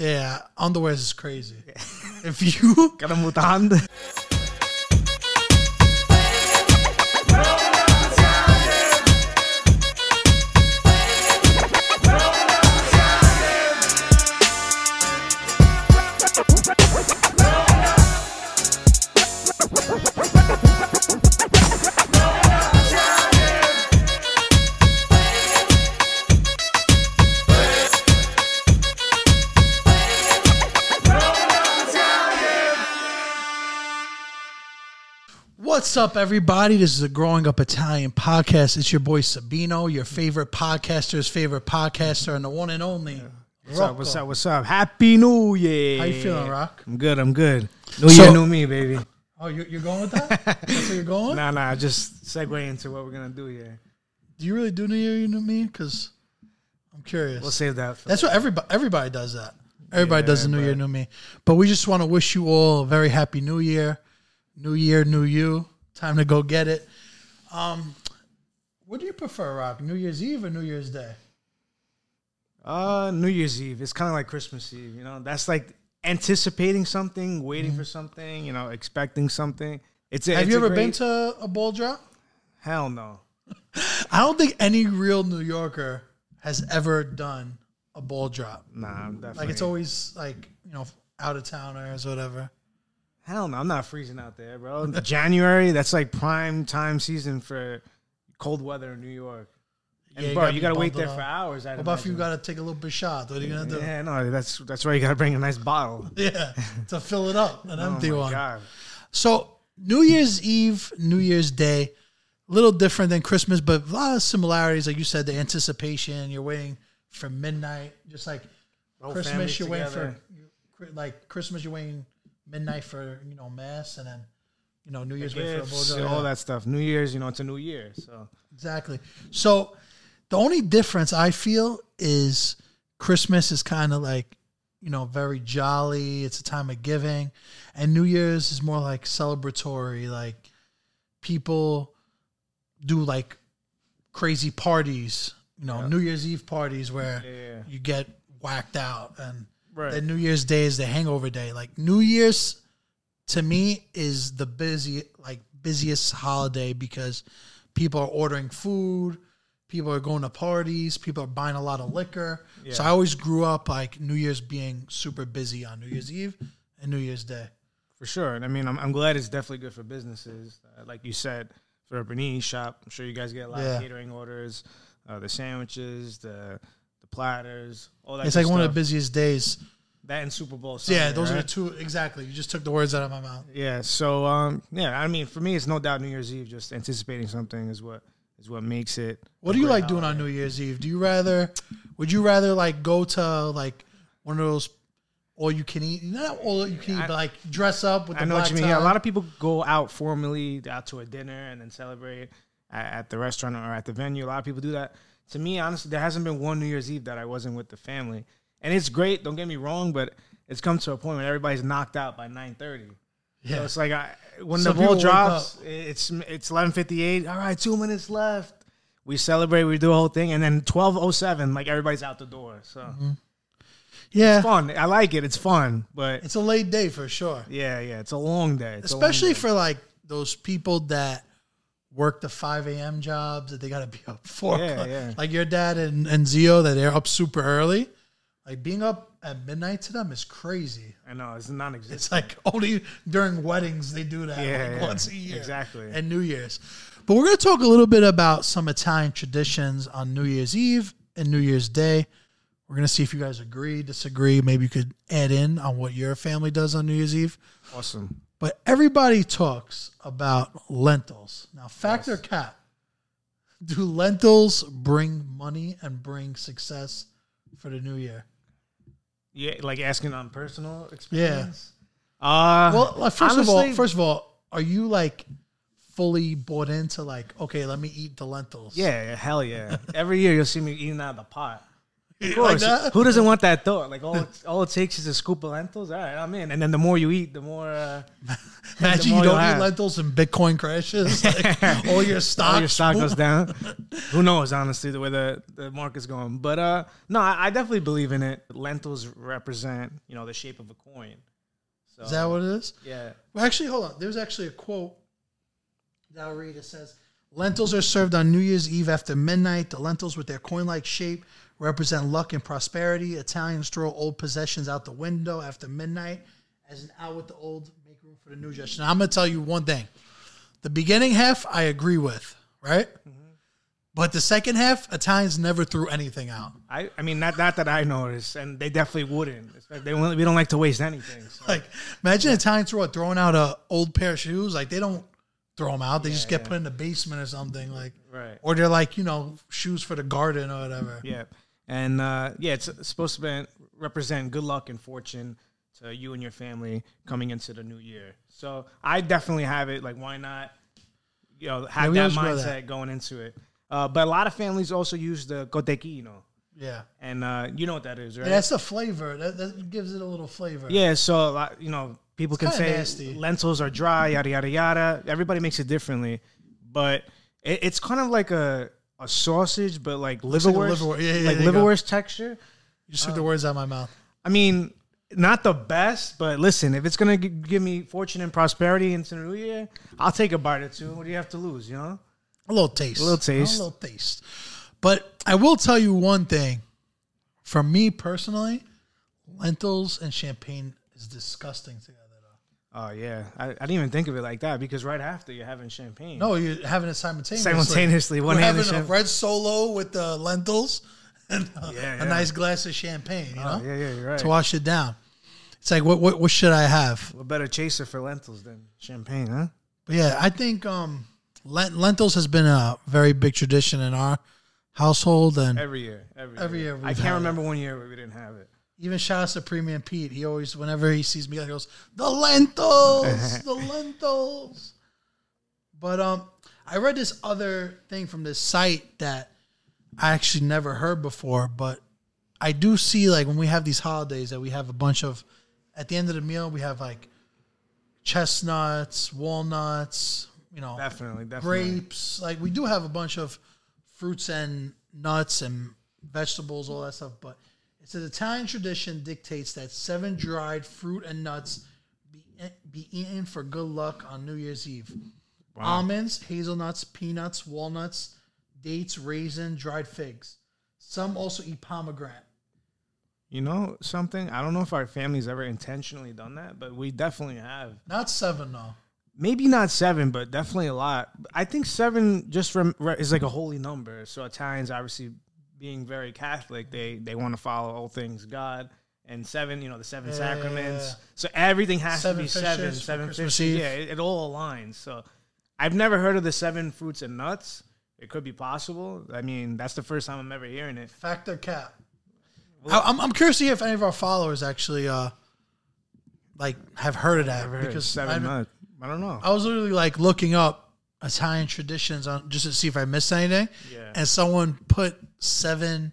Yeah, underwear is crazy. if you Cara mutando. What's up, everybody? This is a Growing Up Italian podcast. It's your boy Sabino, your favorite podcaster's favorite podcaster, and the one and only. What's up? What's up? What's up? Happy New Year. How you feeling, Rock? I'm good. I'm good. New So- year, new me, baby. Oh, you're, you're going with that? That's where you're going? Nah, nah. Just segue into what we're gonna do here. Do you really do New Year, you know me? Because I'm curious. We'll save that. For That's what everybody everybody does that. Everybody Yeah, does the New Year, New Me. But we just want to wish you all a very happy New Year. New Year, New You. Time to go get it. Um, what do you prefer, Rock? New Year's Eve or New Year's Day? Uh, New Year's Eve. It's kind of like Christmas Eve. You know, that's like anticipating something, waiting for something. You know, expecting something. It's. A, Have it's you ever great- been to a ball drop? Hell no. I don't think any real New Yorker has ever done a ball drop. Nah, definitely. Like it's always like you know out of towners or whatever. Hell no, I'm not freezing out there, bro. January, that's like prime time season for cold weather in New York. And Yeah, you bro, gotta you gotta wait there for hours. I'd What about if you got to take a little bit shot? What are you gonna do? Yeah, no, that's that's why you gotta bring a nice bottle. Yeah, to fill it up, an Oh empty one. god. So New Year's Eve, New Year's Day, a little different than Christmas, but a lot of similarities. Like you said, the anticipation. You're waiting for midnight, just like Christmas. You're waiting for like Christmas. You're waiting midnight for you know mass, and then you know New Year's waiting for a Gifts, all that stuff. New Year's, you know, it's a new year. So Exactly. So the only difference I feel is Christmas is kind of like, you know, very jolly. It's a time of giving. And New Year's is more like celebratory. Like people do like crazy parties, you know, Yeah. New Year's Eve parties where Yeah. you get whacked out. And Right. then New Year's Day is the hangover day. Like New Year's to me is the busy like busiest holiday because people are ordering food, people are going to parties, people are buying a lot of liquor. So I always grew up like New Year's being super busy on New Year's Eve and New Year's Day. for sure. And I mean, I'm, I'm glad it's definitely good for businesses. Uh, like you said, for a panini shop, I'm sure you guys get a lot Yeah. of catering orders, uh, the sandwiches, the platters, all that. It's like one of stuff. the busiest days. that and Super Bowl. So yeah, Sunday, those are right? the two exactly. You just took the words out of my mouth. Yeah. So um, yeah, I mean, for me, it's no doubt New Year's Eve. Just anticipating something is what is what makes it. What do you like doing on. New Year's Eve? Do you rather would you rather like go to like one of those all you can eat not all you can eat, I- but like dress up with the I know what you mean. Yeah, a lot of people go out formally out to a dinner and then celebrate at, at the restaurant or at the venue. A lot of people do that. To me, honestly, there hasn't been one New Year's Eve that I wasn't with the family, and it's great. Don't get me wrong, but it's come to a point where everybody's knocked out by nine thirty. yeah. So it's like I, when Some the ball drops, it's it's eleven fifty eight. All right, two minutes left. We celebrate. We do the whole thing, and then twelve oh seven, like everybody's out the door. So Mm-hmm. yeah. It's fun. I like it. It's fun, but It's a late day for sure. yeah, yeah, it's a long day. It's a long Especially day. for like those people that work the 5 a.m. jobs that they got to be up for. Yeah, yeah. Like your dad and, and Zio that they're up super early. Like being up at midnight to them is crazy. I know it's non-existent. It's like only during weddings they do that Yeah, like yeah, once a year. exactly. And New Year's. But we're going to talk a little bit about some Italian traditions on New Year's Eve and New Year's Day. We're going to see if you guys agree, disagree. Maybe you could add in on what your family does on New Year's Eve. Awesome. But everybody talks about lentils. Now, fact or cap? Do lentils bring money and bring success for the new year? Yeah, like asking on personal experience. Yeah. Uh Well, like, first of all, first of all, are you like fully bought into like, okay, let me eat the lentils? yeah, yeah, hell yeah. Every year you'll see me eating out of the pot. Of Like course. that? Who doesn't want that thought? Like all it, all it takes is a scoop of lentils. All right, I'm in. And then the more you eat, the more uh, Imagine more you don't eat have. lentils and Bitcoin crashes. Like, all your stock, all your stock goes down. Who knows, honestly, the way the, the market's going. But uh, no, I, I definitely believe in it. Lentils represent, you know, the shape of a coin. So Is that what it is? yeah. Well, actually, hold on. There's actually a quote that I'll read. It says, Lentils are served on New Year's Eve after midnight. The lentils, with their coin like shape, represent luck and prosperity. Italians throw old possessions out the window after midnight as an out with the old, make room for the new gesture. Now, I'm going to tell you one thing. The beginning half, I agree with, right? Mm-hmm. But the second half, Italians never threw anything out. I, I mean, not not that I noticed, and they definitely wouldn't. They we don't like to waste anything. So. Like, imagine Italians throw throwing out a old pair of shoes. Like, they don't throw them out. They just get yeah. put in the basement or something. Like, Right. or they're like you know shoes for the garden or whatever. Yeah, and uh, yeah, it's supposed to be, represent good luck and fortune to you and your family coming into the new year. So I definitely have it. Like, why not? You know, have we that mindset that. going into it. Uh, but a lot of families also use the cotechino, Yeah, and uh, you know what that is, right? yeah that's the flavor. That, that gives it a little flavor. Yeah, so a lot- you know, people can say nasty. lentils are dry, yada yada yada. Everybody makes it differently, but it, it's kind of like a a sausage, but like like a liverwurst, liverwurst. Yeah, yeah, like there you go. liverwurst texture. you just took the words out of my mouth. I mean, not the best, but listen, if it's gonna g- give me fortune and prosperity into the new year, I'll take a bite or two. What do you have to lose, you know? A little taste. A little taste. A little taste. But I will tell you one thing. For me personally, lentils and champagne is disgusting together. Oh yeah, I, I didn't even think of it like that because right after you're having champagne. No, you're having it simultaneously. Simultaneously, one We're having in a red solo with the lentils and a, Yeah, a nice glass of champagne. You know, Oh, yeah, yeah, you're right. to wash it down. It's like what what what should I have? What better chaser for lentils than champagne, huh? But yeah, I think um, lent- lentils has been a very big tradition in our household, and Every year, every, Every year. year I can't had it. remember one year where we didn't have it. Even shouts to Premium Pete. He always, whenever he sees me, he goes, "The lentils, the lentils." But um, I read this other thing from this site that I actually never heard before, but I do see like when we have these holidays that we have a bunch of. At the end of the meal, we have like chestnuts, walnuts, you know, Definitely, definitely. grapes. Like we do have a bunch of fruits and nuts and vegetables, all that stuff. But it's an Italian tradition dictates that seven dried fruit and nuts be be eaten for good luck on New Year's Eve. Almonds, hazelnuts, peanuts, walnuts, dates, raisin, dried figs. Some also eat pomegranate. You know something? I don't know if our family's ever intentionally done that, but we definitely have. Not seven though. Maybe not seven, but definitely a lot. I think seven just from is like a holy number. So Italians, obviously, being very Catholic, they they want to follow all things God. And seven, you know, the seven Yeah. sacraments. So everything has Seven to be seven. fishes for Seven Christmas fishes. Eve. Yeah, it, it all aligns. So I've never heard of the seven fruits and nuts. It could be possible. I mean, that's the first time I'm ever hearing it. Factor cap? I, I'm, I'm curious to hear if any of our followers actually uh like have heard of that Never heard of because seven I, nuts. I don't know. I was literally like looking up Italian traditions on just to see if I missed anything, Yeah. and someone put seven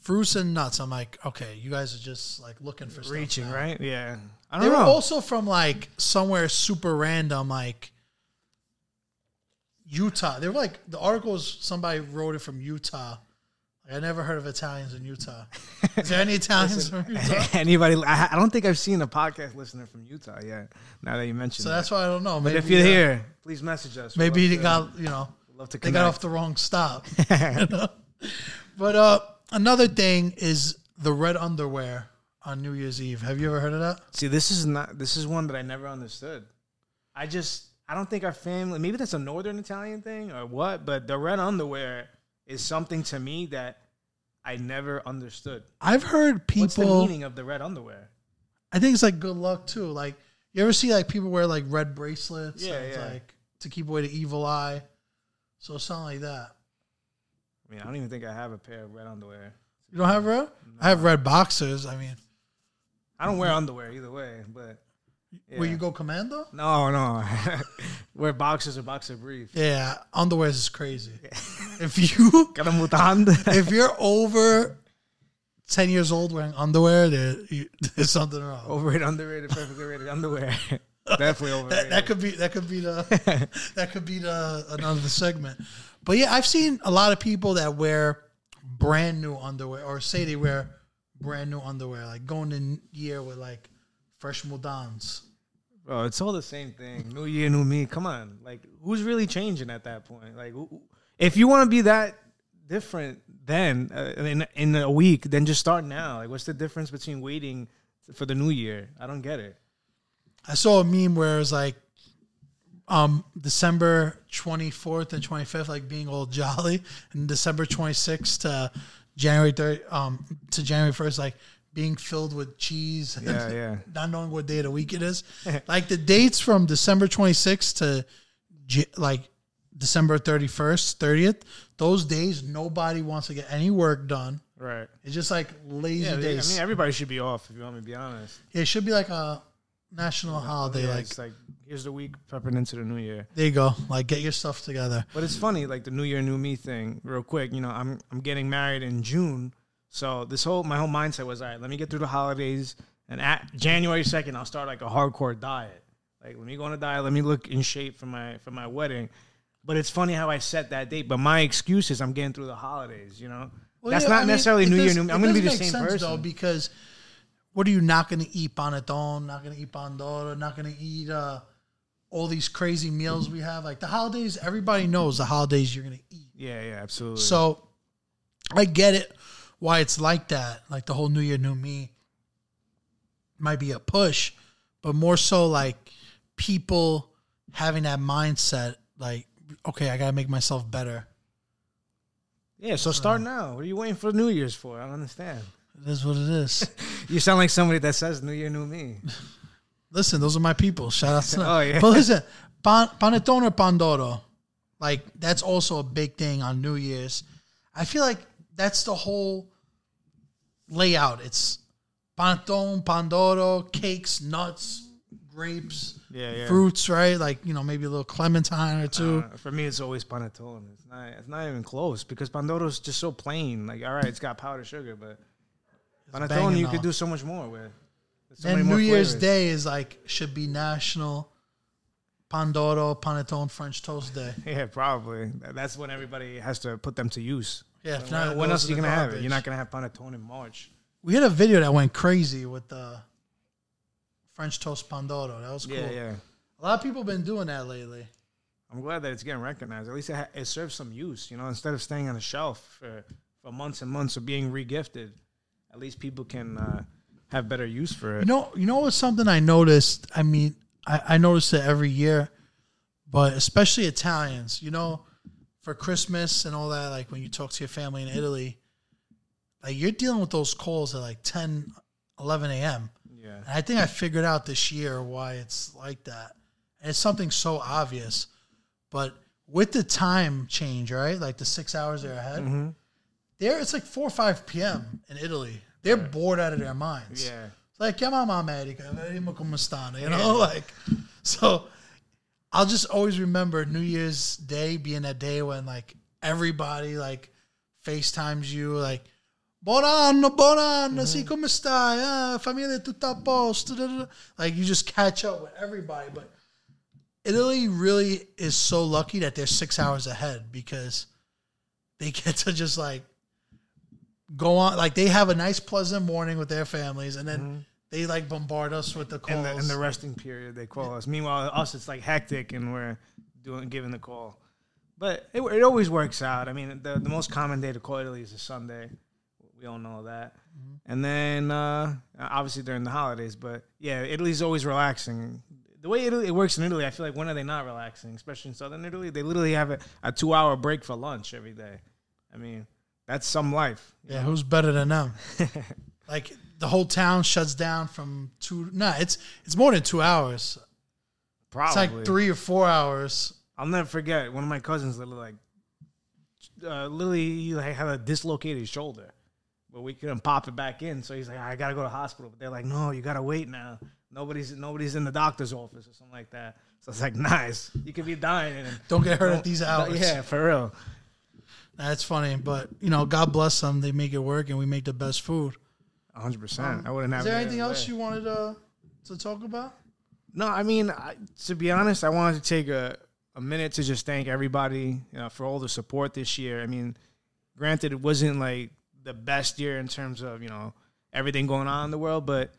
fruits and nuts. I'm like, okay, you guys are just like looking for Reaching, right? Yeah. I don't know. They were also from like somewhere super random, like Utah. They were like the articles. Somebody wrote it from Utah. I never heard of Italians in Utah. Is there any Italians from Utah? Anybody? I, I don't think I've seen a podcast listener from Utah yet. Now that you mention it. So that. that's why I don't know. But if you're uh, here, please message us. Maybe love they to- got you know love to they got off the wrong stop. You know? But uh, another thing is the red underwear on New Year's Eve. Have you ever heard of that? See, this is not. This is one that I never understood. I just. I don't think our family. Maybe that's a Northern Italian thing or what. But the red underwear is something to me that I never understood. I've heard What's the people. meaning of the red underwear? I think it's like good luck too. Like you ever see like people wear like red bracelets? Yeah, and yeah. like to keep away the evil eye. So something like that. I mean, I don't even think I have a pair of red underwear. You don't have red? I have red boxers. I mean, I don't wear underwear either way, but where yeah. you go commando? No, no. wear boxers or boxer brief. Yeah, underwear is crazy. if you Got a mutanda. if you're over ten years old wearing underwear, there, you, there's something wrong. Overrated, underrated, perfectly rated underwear. Definitely that, overrated. that could be that could be the that could be the another segment. But yeah, I've seen a lot of people that wear brand new underwear or say they wear brand new underwear, like going in year with like fresh Mudans. Bro, it's all the same thing. New year, new me. Come on, like who's really changing at that point? Like, who- if you want to be that different, then uh, in in a week, then just start now. Like, what's the difference between waiting for the new year? I don't get it. I saw a meme where it was like um December 24th and 25th like being all jolly and December 26th to January 3rd um to January 1st like being filled with cheese Yeah, yeah. not knowing what day of the week it is. like the dates from December 26th to like December 31st, 30th, those days nobody wants to get any work done. Right. It's just like lazy Yeah, I days. mean, everybody should be off. If you want me to be honest. it should be like a national holiday Yeah, like it's like here's the week prepping into the new year. there you go. Like get your stuff together. But it's funny, like the New Year, New Me thing. Real quick, you know, I'm I'm getting married in June, so this whole my whole mindset was, all right, let me get through the holidays, and at January second, I'll start like a hardcore diet. Like, let me go on a diet. Let me look in shape for my for my wedding. But it's funny how I set that date. But my excuse is I'm getting through the holidays. You know, Well, that's yeah, not I mean, necessarily New Year, New. I'm going to be the does same sense, person. though because what are you not going to eat panettone? Not going to eat pandoro? Not going to eat uh, all these crazy meals we have? Like the holidays, everybody knows the holidays you're going to eat. yeah, yeah, absolutely. So I get it why it's like that. Like the whole New Year, New Me might be a push, but more so like people having that mindset. Like, okay, I got to make myself better. yeah, so start now. What are you waiting for New Year's for? I don't understand. It is what it is. You sound like somebody that says New Year, New Me. Listen, those are my people. Shout out to them. Oh, yeah. But listen, pan, panettone or pandoro, like that's also a big thing on New Year's. I feel like that's the whole layout. It's panettone, pandoro, cakes, nuts, grapes, Yeah, yeah. fruits, right? Like you know, maybe a little clementine or two. Uh, for me, it's always panettone. It's not. It's not even close because pandoro's just so plain. Like, all right, it's got powdered sugar, but panettone banging you could do so much more with. So and New more Year's. Day is like should be national pandoro, panettone, French toast day. Yeah, probably. That's when everybody has to put them to use. Yeah, When, not, when else are you gonna have it? You're not gonna have panettone in March. We had a video that went crazy with the French toast pandoro. That was cool. Yeah, yeah. A lot of people been doing that lately. I'm glad that it's getting recognized. At least it, ha- it serves some use. You know, instead of staying on the shelf for, for months and months or being regifted, at least people can uh, have better use for it. You know, you know what's something I noticed. I mean, I, I notice it every year, but especially Italians. You know, for Christmas and all that. Like when you talk to your family in Italy, like you're dealing with those calls at like 10, 11 a.m. yeah. And I think I figured out this year why it's like that. And it's something so obvious. But with the time change, right? Like the six hours they're ahead, Mm-hmm. there it's like 4 or 5 p.m. in Italy. They're bored out of their minds. Yeah. It's like, chiama America, vedremo come stanno, you know? Like, so I'll just always remember New Year's Day being that day when like everybody like FaceTimes you, like, Buon anno, buon anno, sì, come stai? Ah, famiglia tutta a posto. da, da, da." Like, you just catch up with everybody. But Italy really is so lucky that they're six hours ahead because they get to just like go on. Like, they have a nice, pleasant morning with their families, and then they like bombard us with the calls. In the, in the resting period, they call us. Meanwhile, us, it's like hectic, and we're doing giving the call. But it, it always works out. I mean, the, the most common day to call Italy is a Sunday. We all know that. And then uh, obviously during the holidays. But yeah, Italy's always relaxing. The way Italy, it works in Italy, I feel like when are they not relaxing? Especially in southern Italy, they literally have a, a two hour break for lunch every day. I mean, that's some life. Yeah, who's better than them? like the whole town shuts down from two. Nah, it's it's more than two hours. Probably. It's like three or four hours. I'll never forget one of my cousins literally like uh, literally he, like had a dislocated shoulder, but we couldn't pop it back in. So he's like, I gotta go to the hospital. But they're like, No, you gotta wait now. Nobody's nobody's in the doctor's office or something like that. So it's like nice. You could be dying and Don't get hurt at these hours. Yeah, for real. That's funny, but you know, God bless them. They make it work, and we make the best food. 100. percent I wouldn't um, have. Is there anything else way. you wanted to to talk about? No, I mean, I, to be honest, I wanted to take a, a minute to just thank everybody you know, for all the support this year. I mean, granted, it wasn't like the best year in terms of you know everything going on in the world, but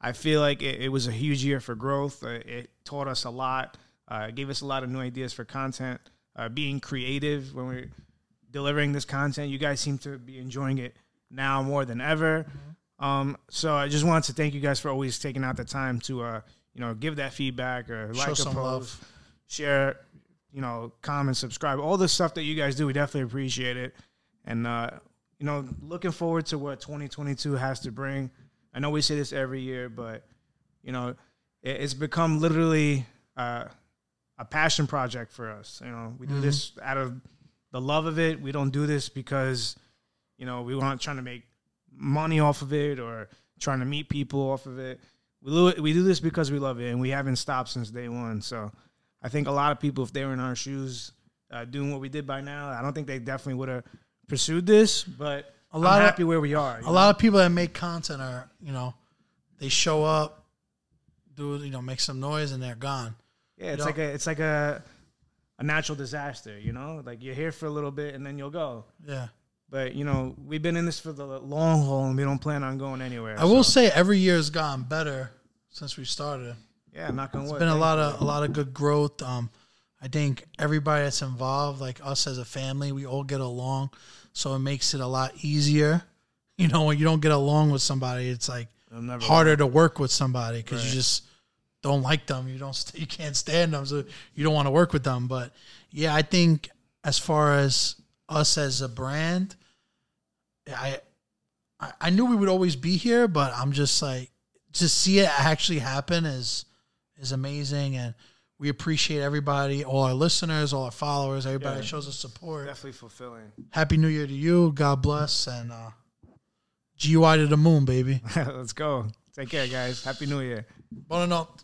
I feel like it, it was a huge year for growth. Uh, it taught us a lot. Uh, gave us a lot of new ideas for content. Uh, being creative when we're delivering this content, you guys seem to be enjoying it now more than ever. Um, so I just wanted to thank you guys for always taking out the time to uh, you know give that feedback or Show like a some post, love. share, you know, comment, subscribe, all the stuff that you guys do. We definitely appreciate it, and uh, you know, looking forward to what 2022 has to bring. I know we say this every year, but you know, it, it's become literally uh, a passion project for us. You know, we do this out of the love of it. We don't do this because you know we want trying to make money off of it or trying to meet people off of it. We do we do this because we love it, and we haven't stopped since day one. So, I think a lot of people, if they were in our shoes, uh, doing what we did by now, I don't think they definitely would have pursued this. But A lot lot of- happy where we are. A know? lot of people that make content are, you know, they show up, do you know, make some noise, and they're gone. Yeah, it's know? like a it's like a a natural disaster. You know, like you're here for a little bit and then you'll go. Yeah. But you know, we've been in this for the long haul, and we don't plan on going anywhere. I will say every year has gotten better since we started. yeah, knock on wood. It's been a lot of a lot of good growth. Um, I think everybody that's involved, like us as a family, we all get along, so it makes it a lot easier. You know, when you don't get along with somebody, it's like harder to work with somebody because you just don't like them. You don't, st- you can't stand them, so you don't want to work with them. But yeah, I think as far as us as a brand, I, I knew we would always be here, but I'm just like to see it actually happen is is amazing, and we appreciate everybody, all our listeners, all our followers, everybody Yeah. that shows us support. definitely fulfilling. Happy New Year to you. God bless, and uh, GY to the moon, baby. Let's go. Take care, guys. Happy New Year. Buonanotte.